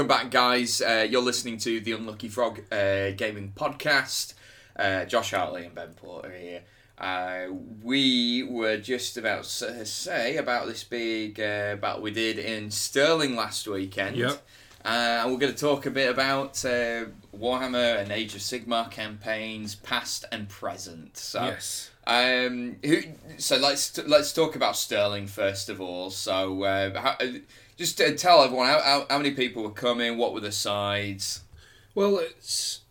welcome back, guys. Uh, you're listening to the Unlucky Frog uh, Gaming Podcast. Uh, Josh Hartley and Ben Porter here. Uh, we were just about to say about this big uh, battle we did in Stirling last weekend. Yep. Uh, and we're going to talk a bit about uh, Warhammer and Age of Sigmar campaigns, past and present. So, Yes. um, who, so let's let's talk about Stirling first of all. So, uh, how, uh, just uh, tell everyone how, how, how many people were coming, what were the sides. Well, it's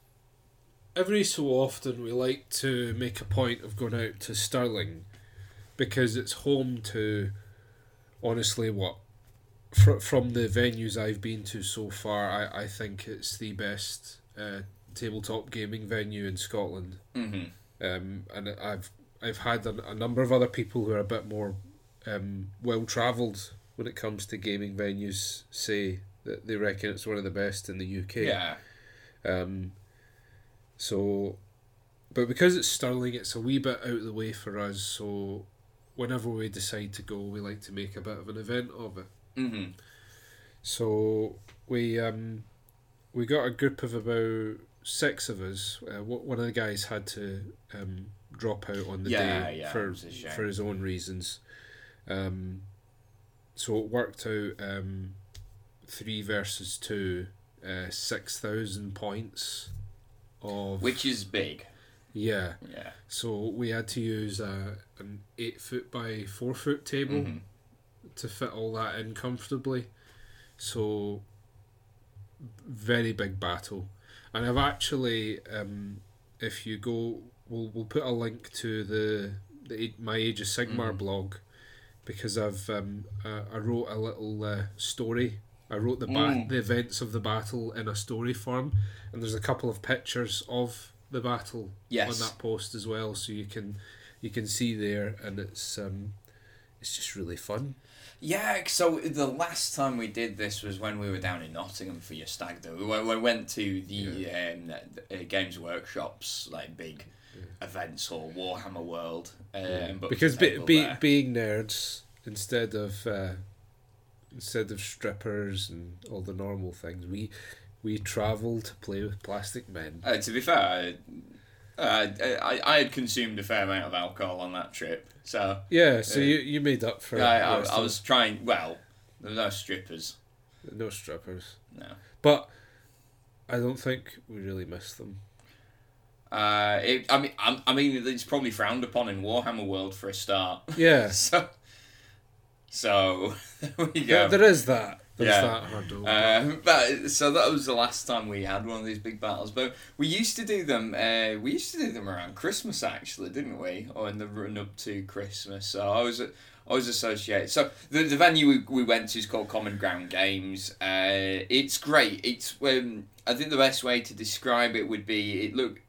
every so often we like to make a point of going out to Stirling because it's home to honestly what fr- from the venues I've been to so far, I, I think it's the best uh, tabletop gaming venue in Scotland. hmm um, and I've I've had a, a number of other people who are a bit more um, well travelled when it comes to gaming venues say that they reckon it's one of the best in the UK. Yeah. Um, so, but because it's Stirling, it's a wee bit out of the way for us. So, whenever we decide to go, we like to make a bit of an event of it. hmm So we um, we got a group of about six of us. Uh, one of the guys had to um, drop out on the Yeah, day yeah, for was a shame. for his own reasons. Um, so it worked out um, three versus two, uh, six thousand points of Which is big. yeah. Yeah. So we had to use a, an eight foot by four foot table Mhm. to fit all that in comfortably. So very big battle, and I've actually, um, if you go, we'll we'll put a link to the the my Age of Sigmar Mhm. blog because I've um uh, I wrote a little uh, story. I wrote the ba- Mm. the events of the battle in a story form, and there's a couple of pictures of the battle Yes. on that post as well, so you can you can see there, and it's um it's just really fun. Yeah, so the last time we did this was when we were down in Nottingham for your stag do. We went, we went to the um, uh, Games Workshops, like big events or Warhammer World. Um, but because be, be, being nerds instead of uh, instead of strippers and all the normal things, we we travel to play with plastic men. Uh, to be fair, I, I, I had consumed a fair amount of alcohol on that trip, so Yeah, so Uh, you, you made up for I, I, I was trying. Well, there were no strippers. no strippers, No. but I don't think we really missed them. Uh, it, I mean, I, I mean, it's probably frowned upon in Warhammer World for a start. Yeah, so, so there we there, go. there is that. There's Yeah. that. Um, but so that was the last time we had one of these big battles. But we used to do them. Uh, we used to do them around Christmas, actually, didn't we? Or in the run up to Christmas. So I was, I was associated. So the the venue we, we went to is called Common Ground Games. Uh, it's great. It's um, I think the best way to describe it would be it look.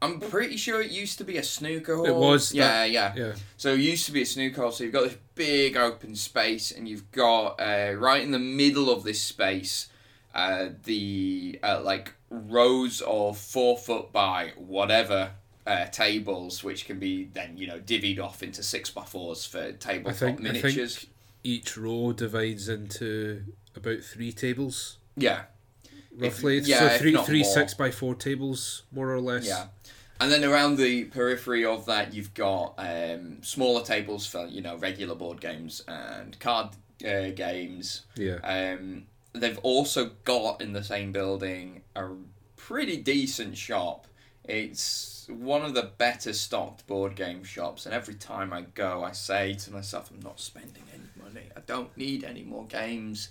I'm pretty sure it used to be a snooker hall. It was, Yeah, that- yeah. yeah, So it used to be a snooker hall, so you've got this big open space, and you've got uh, right in the middle of this space, uh, the uh, like rows of four foot by whatever uh, tables, which can be then you know divvied off into six by fours for I tabletop think I miniatures. think each row divides into about three tables. Yeah, roughly. yeah, so three three more. six by four tables, more or less. yeah. And then around the periphery of that, you've got um, smaller tables for you know regular board games and card uh, games. Yeah. Um, they've also got in the same building a pretty decent shop. It's one of the better stocked board game shops, and every time I go, I say to myself, I'm not spending any money. I don't need any more games.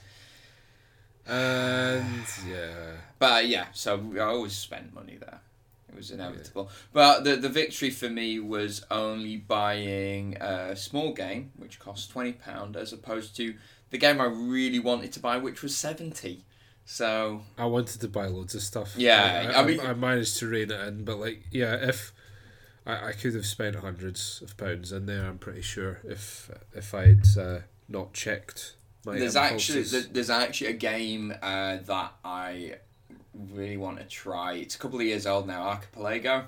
And yeah. But yeah, so I always spent money there. It was inevitable. But the the victory for me was only buying a small game, which cost twenty pound, as opposed to the game I really wanted to buy, which was seventy. So I wanted to buy loads of stuff. Yeah, I, I, I mean- I managed to rein it in, but like, yeah, if I, I could have spent hundreds of pounds in there, I'm pretty sure if if I'd uh, not checked my there's actually there's actually a game uh, that I really want to try. It's a couple of years old now, Archipelago.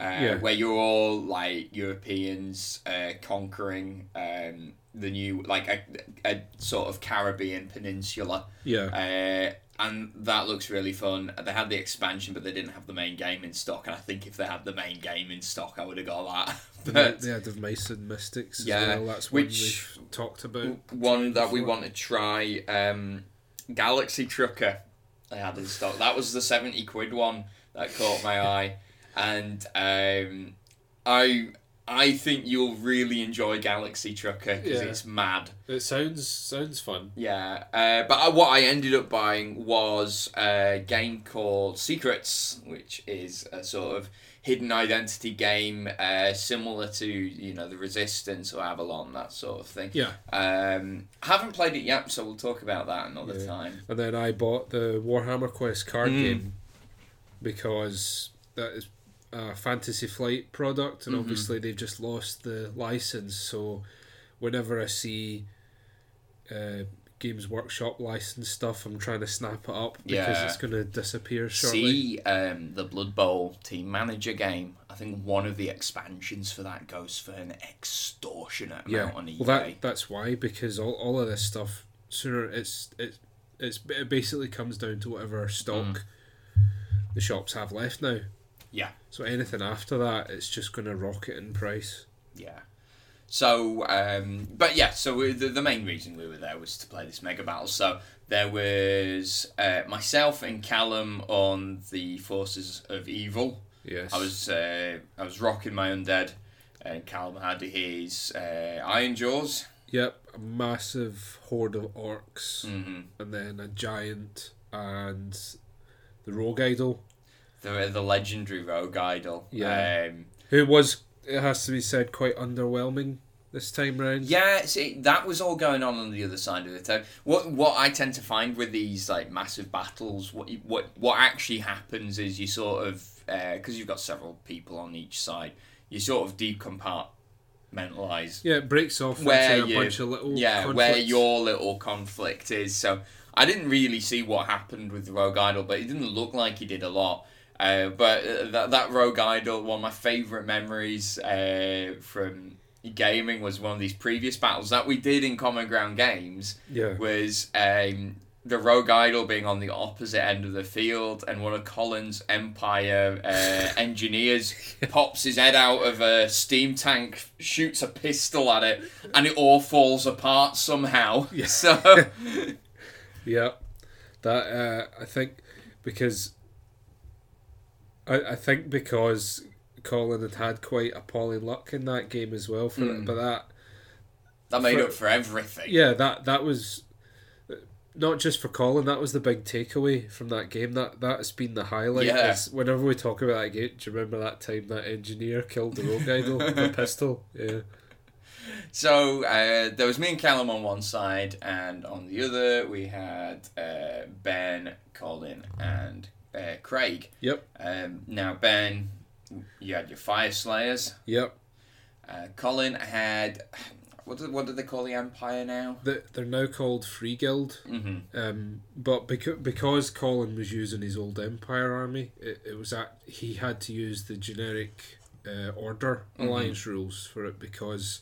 uh, Yeah. where you're all like Europeans uh, conquering um, the new like a, a sort of Caribbean peninsula. Yeah. Uh, and that looks really fun. They had the expansion, but they didn't have the main game in stock. And I think if they had the main game in stock, I would have got that. They had the and Mystics as Yeah, well. That's which- we've talked about. one that we want to try, um, Galaxy Trucker, they had in stock. That was the seventy quid one that caught my eye, and um, I I think you'll really enjoy Galaxy Trucker because Yeah. it's mad. It sounds sounds fun. Yeah, uh, but I, what I ended up buying was a game called Secrets, which is a sort of hidden identity game, uh, similar to you know the Resistance or Avalon, that sort of thing. Yeah. Um, haven't played it yet, so we'll talk about that another Yeah. time. And then I bought the Warhammer Quest card Mm. game because that is a Fantasy Flight product, and Mhm. obviously they've just lost the license. So whenever I see uh, Games Workshop license stuff, I'm trying to snap it up because Yeah. it's going to disappear shortly. See um, the Blood Bowl team manager game. I think one of the expansions for that goes for an extortionate yeah, amount on eBay. well that that's why because all, all of this stuff sooner it's it's it's it basically comes down to whatever stock the shops have left now. Mm. Yeah. So anything after that, it's just going to rocket in price. Yeah. So, um, but yeah, so we, the, the main reason we were there was to play this mega battle. So there was uh, myself and Callum on the forces of evil. Yes. I was uh, I was rocking my undead, and Callum had his uh, iron jaws. Yep, a massive horde of orcs, hmm and then a giant and the rogue idol, The the legendary rogue idol. Yeah. Um, who was it has to be said quite underwhelming this time round. Yeah, see, that was all going on on the other side of the town. What what I tend to find with these like massive battles, what you- what what actually happens is you sort of uh, because you've got several people on each side, you sort of decompartmentalize. Yeah, it breaks off Where into a you- bunch of little Yeah, where your little conflict is. So I didn't really see what happened with the Rogue Idol, but it didn't look like he did a lot. Uh, but uh, that that Rogue Idol, one of my favourite memories uh, from gaming was one of these previous battles that we did in Common Ground Games yeah was um, the Rogue Idol being on the opposite end of the field, and one of Colin's Empire uh, engineers pops his head out of a steam tank, shoots a pistol at it, and it all falls apart somehow. Yeah. So Yeah, that uh, I think because I I think because Colin had had quite appalling luck in that game as well for Mm. but that that made For- up for everything. yeah that that was not just for Colin that was the big takeaway from that game that that's been the highlight Yeah. whenever we talk about that game do you remember that time that engineer killed the rogue idol with a pistol yeah So uh, there was me and Callum on one side, and on the other we had uh, Ben, Colin, and uh, Craig. Yep. Um, now Ben, you had your Fyreslayers. yep Uh, Colin had what did, what did they call the Empire now? they, they're now called Free Guild Mm-hmm. Um, but because because Colin was using his old Empire army, it, it was at he had to use the generic uh, Order Mhm. Alliance rules for it because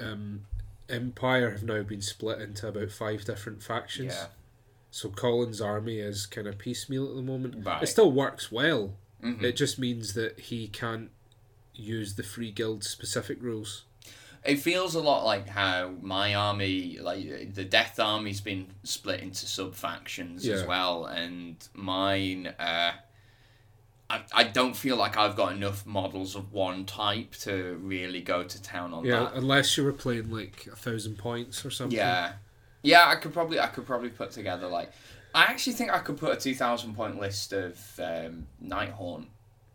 um, Empire have now been split into about five different factions. Yeah. So Colin's army is kind of piecemeal at the moment. Right. It still works well. Mhm. It just means that he can't use the Free Guild specific rules. It feels a lot like how my army, like the Death Army's been split into sub factions as well, and mine. Uh, I, I don't feel like I've got enough models of one type to really go to town on Yeah, that. unless you were playing like a thousand points or something. Yeah, yeah. I could probably I could probably put together like I actually think I could put a two thousand point list of um, Nighthaunt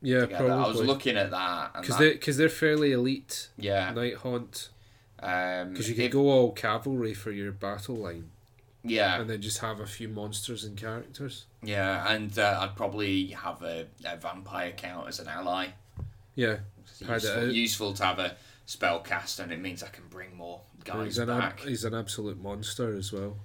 yeah, together. I was looking at that because that, they because they're fairly elite. yeah, Nighthaunt um, because you could if- go all cavalry for your battle line yeah, and then just have a few monsters and characters. yeah, and uh, I'd probably have a, a vampire count as an ally. Yeah, It's Hide it useful, useful to have a spell cast, and it means I can bring more he's an ab- he's an absolute monster as well.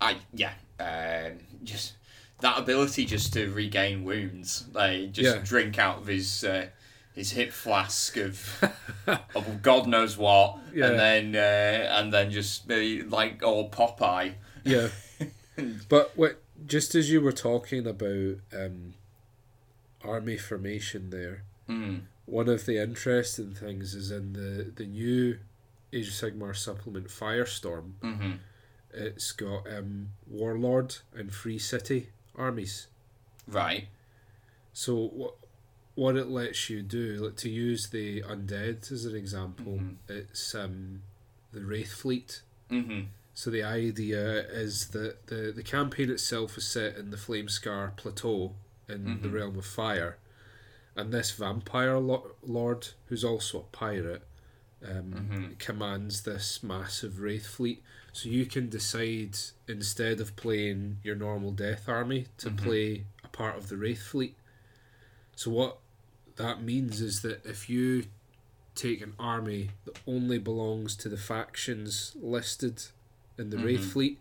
I yeah, um, just that ability just to regain wounds, like just Yeah. drink out of his uh, his hip flask of, of God knows what, Yeah. and then uh, and then just be like all Popeye. Yeah. but what just as you were talking about um, army formation there, Mm. one of the interesting things is in the, the new Age of Sigmar supplement Firestorm, hmm it's got um, Warlord and Free City armies. Right. So what what it lets you do, like to use the undead as an example, Mhm. it's um, the Wraith Fleet. hmm So the idea is that the, the campaign itself is set in the Flamescar Plateau in the Mhm. realm of fire, and this vampire lo- lord, who's also a pirate, um, Mhm. commands this massive wraith fleet. So you can decide instead of playing your normal death army to Mhm. play a part of the wraith fleet. So what that means is that if you take an army that only belongs to the factions listed in the Wraith Mhm. fleet,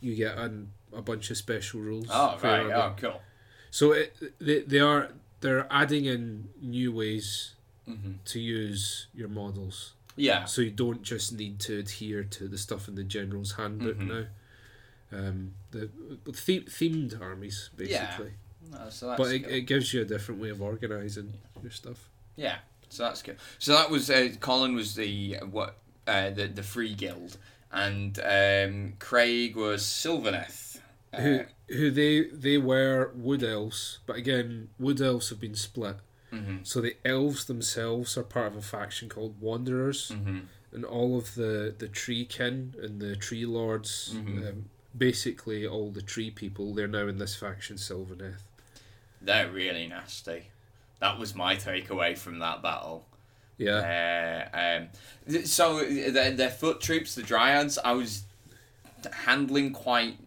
you get an, a bunch of special rules. Oh right. Oh cool. So it, they they are they're adding in new ways hmm to use your models, Yeah. so you don't just need to adhere to the stuff in the general's handbook Mhm. now. Um, the the the- themed armies basically, Oh, so that's but it, it gives you a different way of organizing your stuff. Yeah, so that's good. So that was uh, Colin was the what uh, the the free guild, and um, Craig was Sylvaneth. Uh, who who they they were wood elves, but again, wood elves have been split. Mhm, So the elves themselves are part of a faction called Wanderers, mhm, and all of the the tree kin and the tree lords, Mhm. um, basically all the tree people, they're now in this faction Sylvaneth. They're really nasty. That was my takeaway from that battle. Yeah, Uh, um, th- so their, their foot troops, the dryads, I was handling quite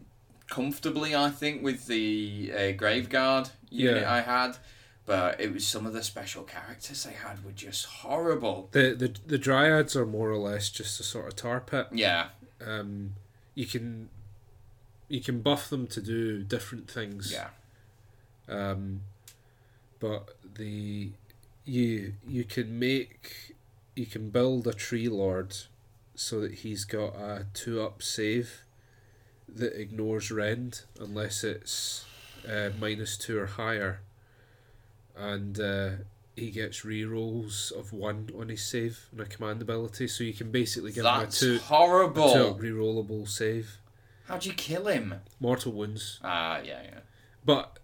comfortably, I think, with the uh, graveguard unit Yeah. I had. But it was some of the special characters they had were just horrible. the the the dryads are more or less just a sort of tar pit. Yeah. Um, you can you can buff them to do different things. Yeah. um, but the you you can make you can build a tree lord so that he's got a two up save that ignores rend unless it's uh, minus two or higher and uh, he gets rerolls of one on his save and a command ability so you can basically give That's him a two, a two horrible. rerollable save How'd you kill him? mortal wounds Ah, yeah, yeah. but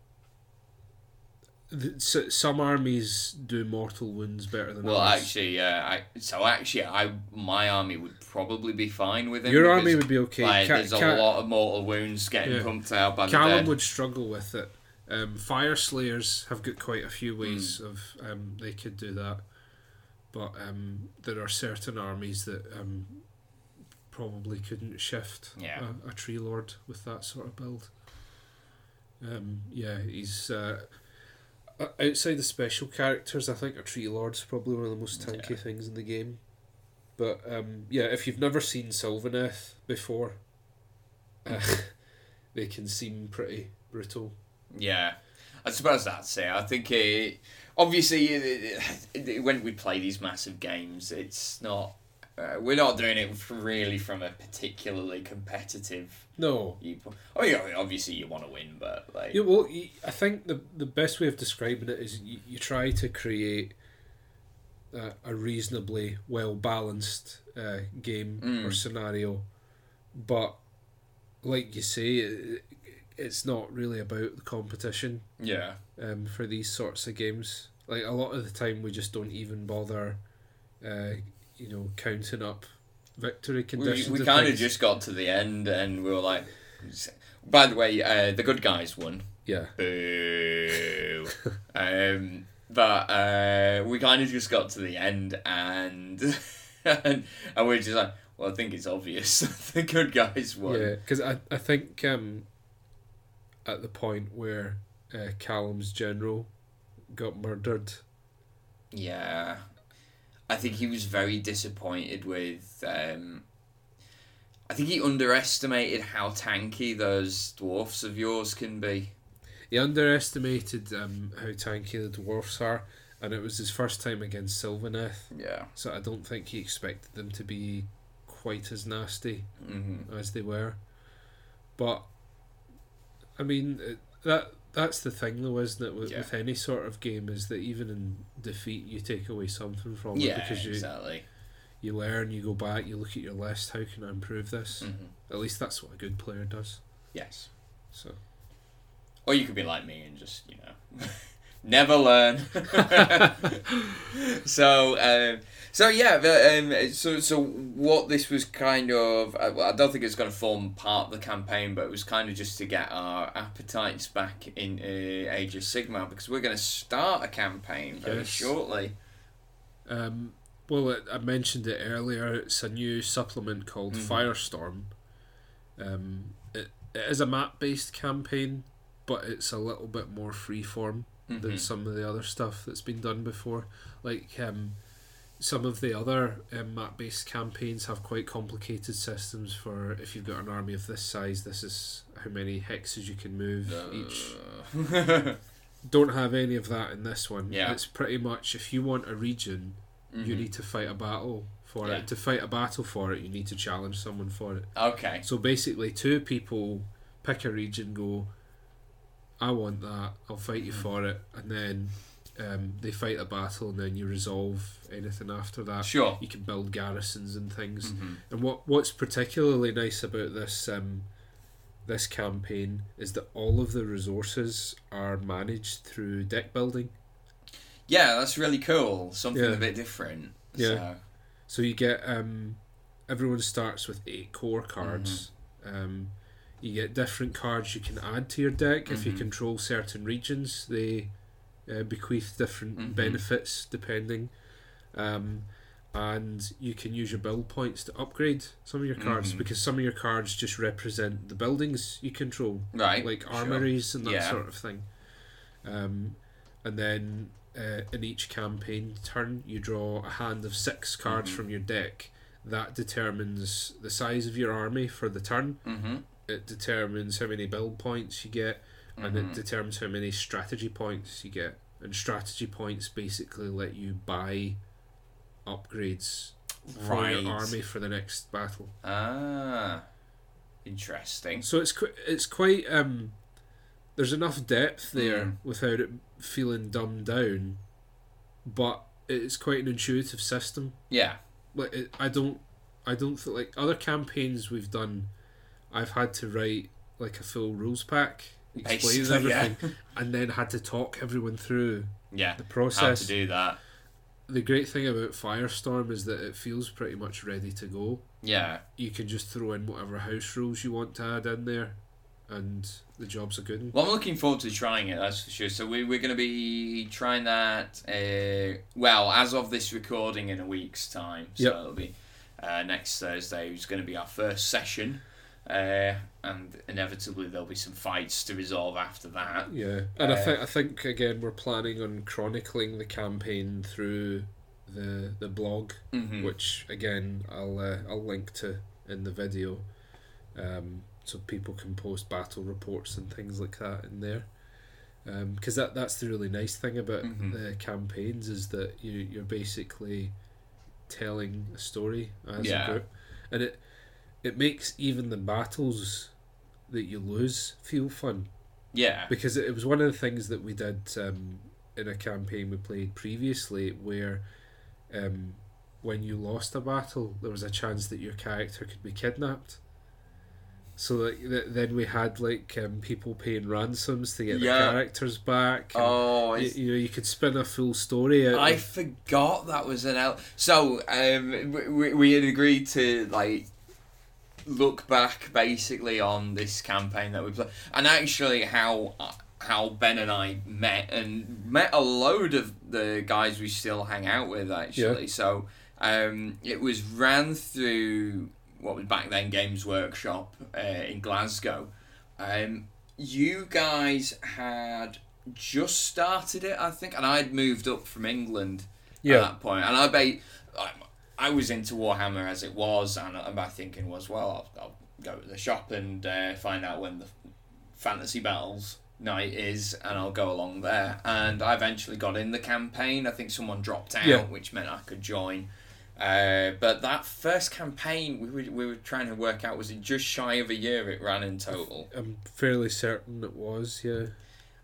th- s- some armies do mortal wounds better than Well, others. actually, uh, I so actually, I my army would probably be fine with him. your because, army would be okay. Like, Ca- there's a Ca- lot of mortal wounds getting Yeah. pumped out by the Callum dead. would struggle with it. Um, Fyreslayers have got quite a few ways Hmm. of um, they could do that, but um, there are certain armies that um, probably couldn't shift Yeah. a, a tree lord with that sort of build. Um, yeah, he's uh, outside the special characters. I think a tree lord's probably one of the most tanky Yeah. things in the game. But um, yeah, if you've never seen Sylvaneth before, uh, they can seem pretty brutal. Yeah, I suppose that's it. I think it, obviously it, it, when we play these massive games, it's not. Uh, we're not doing it really from a particularly competitive No, viewpoint. Oh yeah, obviously you want to win, but like yeah, well, I think the the best way of describing it is you, you try to create a, a reasonably well balanced uh, game or Mm. scenario, but like you say, it's not really about the competition yeah, um, for these sorts of games. Like a lot of the time, we just don't even bother, uh, you know, counting up victory conditions. we and kind of just got to the end and we were like. By the way, uh, the good guys won. yeah. Boo. um, but uh, we kind of just got to the end and and, and we're just like, well, I think it's obvious. the good guys won. Yeah, because I, I think um, at the point where uh, Callum's general got murdered, Yeah. I think he was very disappointed with. Um, I think he underestimated how tanky those dwarfs of yours can be. he underestimated um, how tanky the dwarfs are, and it was his first time against Sylvaneth, Yeah. so I don't think he expected them to be quite as nasty Mm-hmm. as they were. But I mean that that's the thing though, isn't it? With, Yeah. with any sort of game, is that even in defeat, you take away something from it Yeah, because you exactly. you learn, you go back, you look at your list. How can I improve this? hmm At least that's what a good player does. Yes. So Or you could be like me and just, you know, never learn. so, um, so yeah, but, um, so so what this was kind of, uh, I don't think it's going to form part of the campaign, but it was kind of just to get our appetites back in uh, Age of Sigmar because we're going to start a campaign very Yes. shortly. Um, well, it, I mentioned it earlier. It's a new supplement called Mhm. Firestorm. Um, it, it is a map based campaign, but it's a little bit more freeform than Mhm. some of the other stuff that's been done before. Like um, some of the other um, map based campaigns have quite complicated systems for if you've got an army of this size, this is how many hexes you can move each Uh, don't have any of that in this one. Yeah. It's pretty much if you want a region, you mhm. need to fight a battle for Yeah. it. To fight a battle for it, you need to challenge someone for it. Okay. So basically, two people pick a region, go, I want that, I'll fight you Mhm. for it, and then um, they fight a battle, and then you resolve anything after that. Sure. You can build garrisons and things. Mhm. And what what's particularly nice about this um, this campaign is that all of the resources are managed through deck building. Yeah, that's really cool. Something Yeah. a bit different. Yeah. So, So you get um, everyone starts with eight core cards. Um, you get different cards you can add to your deck if you Mhm. control certain regions. They uh, bequeath different Mhm. benefits depending. Um, and you can use your build points to upgrade some of your cards Mhm. because some of your cards just represent the buildings you control. right. like sure. armories and that Yeah. sort of thing. Um, and then uh, in each campaign turn, you draw a hand of six cards Mhm. from your deck. That determines the size of your army for the turn. Mm-hmm. It determines how many build points you get, and Mhm. it determines how many strategy points you get. And strategy points basically let you buy upgrades for Right. your army for the next battle. Ah, interesting. So it's qu- it's quite um, there's enough depth there Mm. without it feeling dumbed down, but it's quite an intuitive system. Yeah. Like it, I don't I don't feel like other campaigns we've done, I've had to write like a full rules pack, explains Basically, yeah. everything, and then had to talk everyone through Yeah. the How to process. do that? The great thing about Firestorm is that it feels pretty much ready to go. Yeah. You can just throw in whatever house rules you want to add in there, and the job's a good one. Well, I'm looking forward to trying it. That's for sure. So we we're going to be trying that. Uh, well, as of this recording, in a week's time. So Yep. it'll be uh, next Thursday. Is going to be our first session. Uh, and inevitably there'll be some fights to resolve after that. Yeah, and I Uh, think I think again we're planning on chronicling the campaign through the the blog, Mm-hmm. which again I'll uh, I'll link to in the video, um, so people can post battle reports and things like that in there. Because that that's the really nice thing about Mhm. the campaigns is that you you're basically telling a story as Yeah. a group, and it it makes even the battles that you lose feel fun Yeah. because it was one of the things that we did um, in a campaign we played previously where um, when you lost a battle there was a chance that your character could be kidnapped so like, th- then we had like um, people paying ransoms to get Yeah. their characters back Oh, you, you know you could spin a full story out I of- forgot that was an L. So um, we, we had agreed to like look back basically on this campaign that we played, and actually how how Ben and I met and met a load of the guys we still hang out with actually. So um, it was ran through what was back then Games Workshop uh, in Glasgow. Um, you guys had just started it, I think, and I'd moved up from England at that point, and I ba- I, was into Warhammer as it was, and, and my thinking was, well, I'll, I'll go to the shop and uh, find out when the fantasy battles night is, and I'll go along there. And I eventually got in the campaign. I think someone dropped out, Yeah. which meant I could join. Uh, but that first campaign, we were, we were trying to work out was it just shy of a year it ran in total? I'm fairly certain it was. Yeah.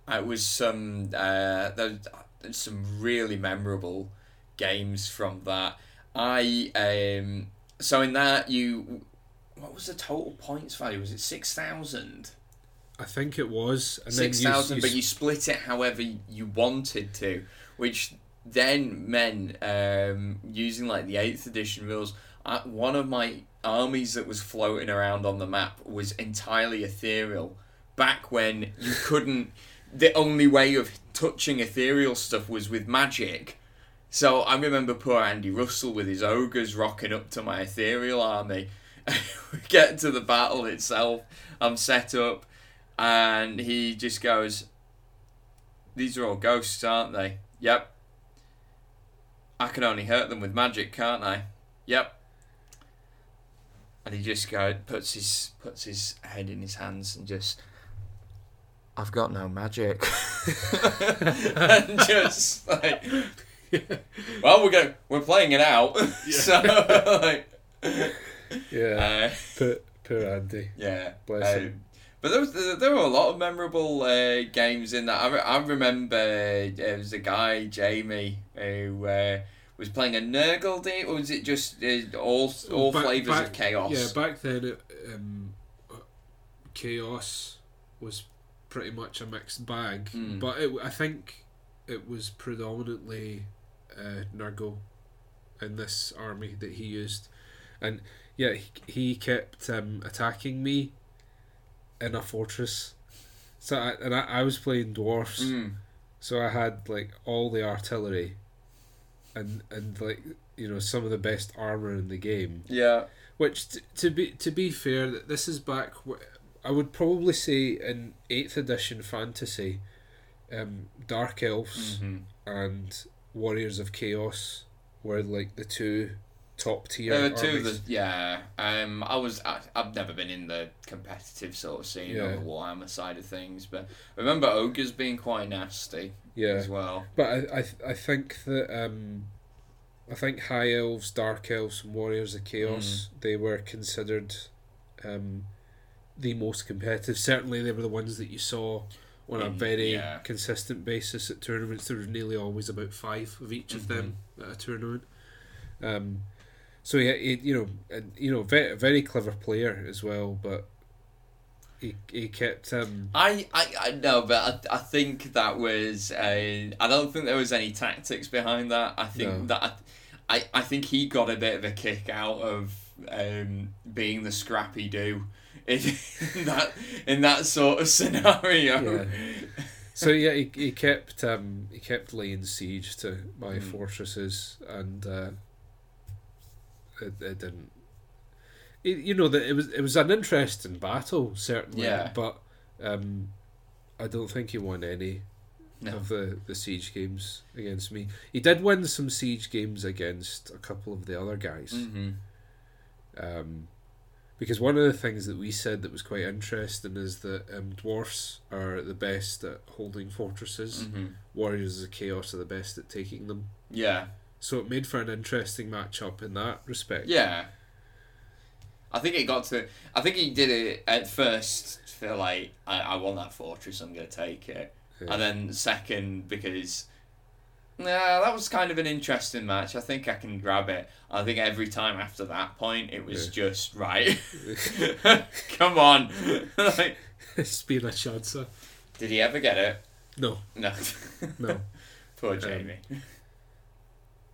It was some uh, there was some really memorable games from that. I um so in that you what was the total points value? Was it six thousand? I think it was. And Six thousand, but you split it however you wanted to, which then meant um, using like the eighth edition rules. Uh, one of my armies that was floating around on the map was entirely ethereal. Back when you couldn't, the only way of touching ethereal stuff was with magic. So I remember poor Andy Russell with his ogres rocking up to my ethereal army. we get to the battle itself. I'm set up, and he just goes, "These are all ghosts, aren't they?" Yep. I can only hurt them with magic, can't I? Yep. And he just goes, puts his puts his head in his hands and just. I've got no magic. and just like, well, we're going we're playing it out. so like, yeah. uh, poor, poor Andy. yeah. Bless um, him. But there was there were a lot of memorable uh, games in that. I, re- I remember uh, there was a guy Jamie who uh, was playing a Nurgle deal, or was it just uh, all all Back- flavors back- of chaos? Yeah, back then, um, chaos was pretty much a mixed bag. Mm. But it, I think it was predominantly uh, Nurgle in this army that he used, and yeah, he, he kept um, attacking me in a fortress. So I, and I, I was playing dwarfs, Mm. so I had like all the artillery, and and like you know some of the best armor in the game. Yeah. Which t- to be to be fair, th- this is back. wh- I would probably say in eighth edition fantasy, um, Dark Elves hmm and Warriors of Chaos were like the two top tier. There were two the yeah. Um, I was I, I've never been in the competitive sort of scene Yeah. or the Warhammer side of things, but I remember ogres being quite nasty yeah, as well. but I I, I think that um, I think High Elves, Dark Elves, and Warriors of Chaos Mm. they were considered um, the most competitive. Certainly, they were the ones that you saw on a very yeah. consistent basis at tournaments. There was nearly always about five of each of them Mm-hmm. at a tournament. Um, so yeah, he, you know, and you know, very very clever player as well, but he he kept um, I, I, I know, but I, I think that was a. I don't think there was any tactics behind that. I think No. that I, I think he got a bit of a kick out of um, being the Scrappy Doo in that in that sort of scenario. Yeah. So yeah, he, he kept um, he kept laying siege to my Mm. fortresses, and uh, it, it didn't. It, you know that it was it was an interesting battle certainly, Yeah. but um, I don't think he won any No. of the, the siege games against me. He did win some siege games against a couple of the other guys. hmm Um, because one of the things that we said that was quite interesting is that um, dwarfs are the best at holding fortresses. hmm Warriors of Chaos are the best at taking them. Yeah. So it made for an interesting matchup in that respect. Yeah. I think it got to. I think he did it at first. Feel like I, I want that fortress. I'm gonna take it. Yeah. And then second because. Nah, that was kind of an interesting match. I think I can grab it. I think every time after that point, it was Yeah. just right. Come on. like, it's been a chance. did he ever get it? No, No. no. Poor Jamie.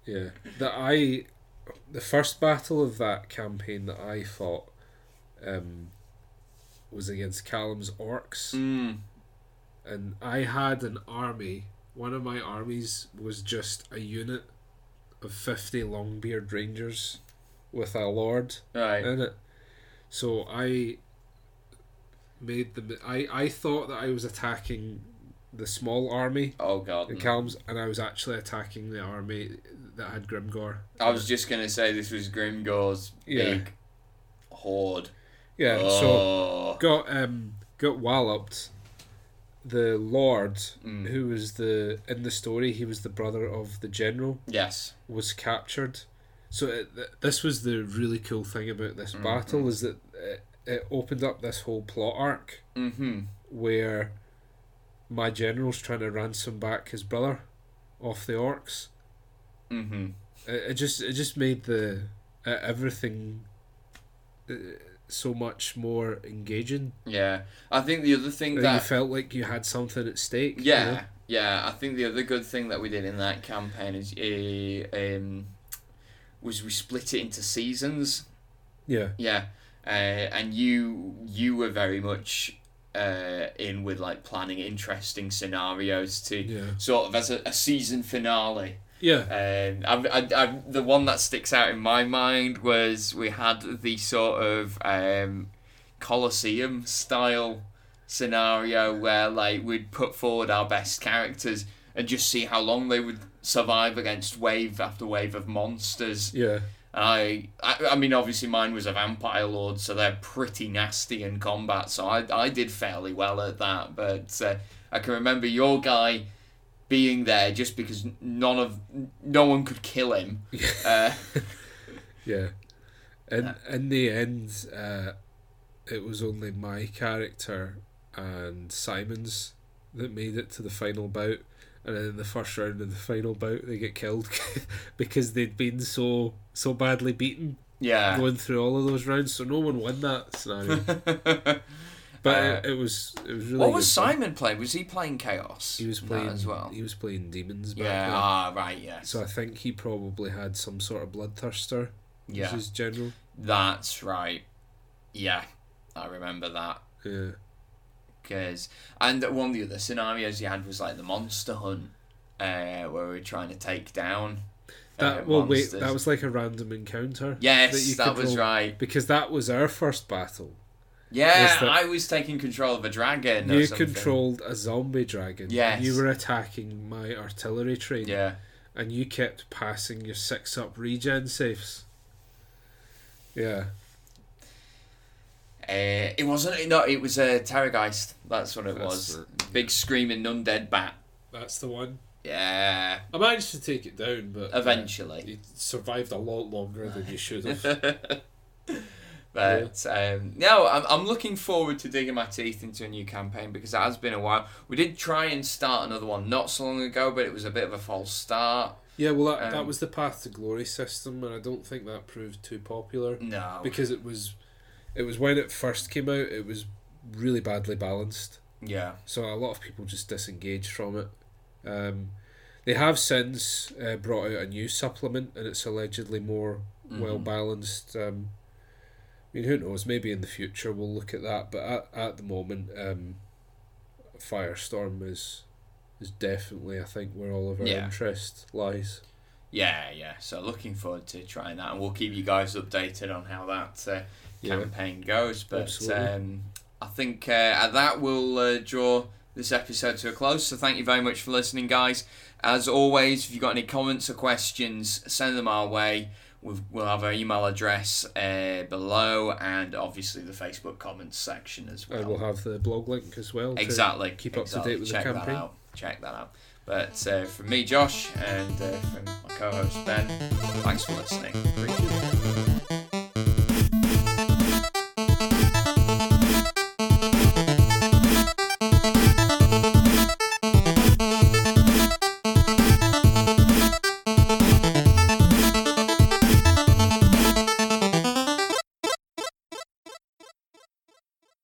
Yeah. That I the first battle of that campaign that I fought um was against Callum's orcs. Mm. and I had an army. One of my armies was just a unit of fifty Longbeard Rangers with a lord Right. in it. So I made the I I thought that I was attacking the small army Oh god. in Callum's, and I was actually attacking the army that had Grimgor. I was just gonna say this was Grimgor's Yeah. big horde. Yeah, so oh. got um got walloped. The Lord, Mm. who was the in the story, he was the brother of the general, Yes. was captured. So it, th- this was the really cool thing about this Mhm. battle is that it, it opened up this whole plot arc Mm-hmm. where my general's trying to ransom back his brother off the orcs. Mm-hmm. It, it just it just made the uh, everything uh, so much more engaging. Yeah. I think the other thing That you felt like you had something at stake. you Yeah, know? yeah. I think the other good thing that we did in that campaign is uh, um, was we split it into seasons. yeah, Yeah, uh, and you you were very much uh, in with like planning interesting scenarios to yeah, sort of as a, a season finale. Yeah. Um, I, I, I, the one that sticks out in my mind was we had the sort of um, Colosseum style scenario where like we'd put forward our best characters and just see how long they would survive against wave after wave of monsters. Yeah, I, I, I mean, obviously mine was a vampire lord, so they're pretty nasty in combat. So I, I did fairly well at that. But uh, I can remember your guy being there just because none of no one could kill him. Uh, yeah. In in the end, uh, it was only my character and Simon's that made it to the final bout, and then in the first round of the final bout, they get killed because they'd been so so badly beaten yeah. going through all of those rounds. So no one won that scenario. But Uh, it, it was it was really. what was. Simon playing? Was he playing Chaos? He was playing as well. He was playing demons back Yeah. then. Ah, right. Yes. So I think he probably had some sort of bloodthirster, yeah. which is general. That's right. Yeah, I remember that. Yeah. Cause, and one of the other scenarios you had was like the monster hunt, uh, where we were trying to take down. That uh, well, wait, that was like a random encounter. yes, that that, was right. Because that was our first battle. Yeah, I was taking control of a dragon. you controlled a zombie dragon. Yes. And you were attacking my artillery train. Yeah, And you kept passing your six up regen saves. Yeah. uh, it wasn't. No, it was a uh, Terrorgeist. That's what it That's was. it, Big screaming undead bat. That's the one. Yeah, I managed to take it down, but uh, eventually. you survived a lot longer than you should have. But um, no, I'm, I'm looking forward to digging my teeth into a new campaign because it has been a while. We did try and start another one not so long ago, but it was a bit of a false start. yeah, well, that, that Um, was the Path to Glory system, and I don't think that proved too popular. No, because it was it was when it first came out it was really badly balanced yeah, so a lot of people just disengaged from it um, they have since uh, brought out a new supplement and it's allegedly more Mhm. well balanced um, I mean who knows maybe in the future we'll look at that but at, at the moment um, Firestorm is is definitely I think where all of our Yeah. interest lies yeah, yeah. So looking forward to trying that, and we'll keep you guys updated on how that uh, Yeah. campaign goes. But um, I think uh, at that we'll uh, draw this episode to a close. So thank you very much for listening, guys. As always, if you've got any comments or questions, send them our way. We've, we'll have our email address uh, below, and obviously the Facebook comments section as well. and we'll have the blog link as well to exactly keep up to date with the Check campaign. That out. Check that out. But uh, from me, Josh, and uh, from my co-host Ben, thanks for listening. Appreciate it.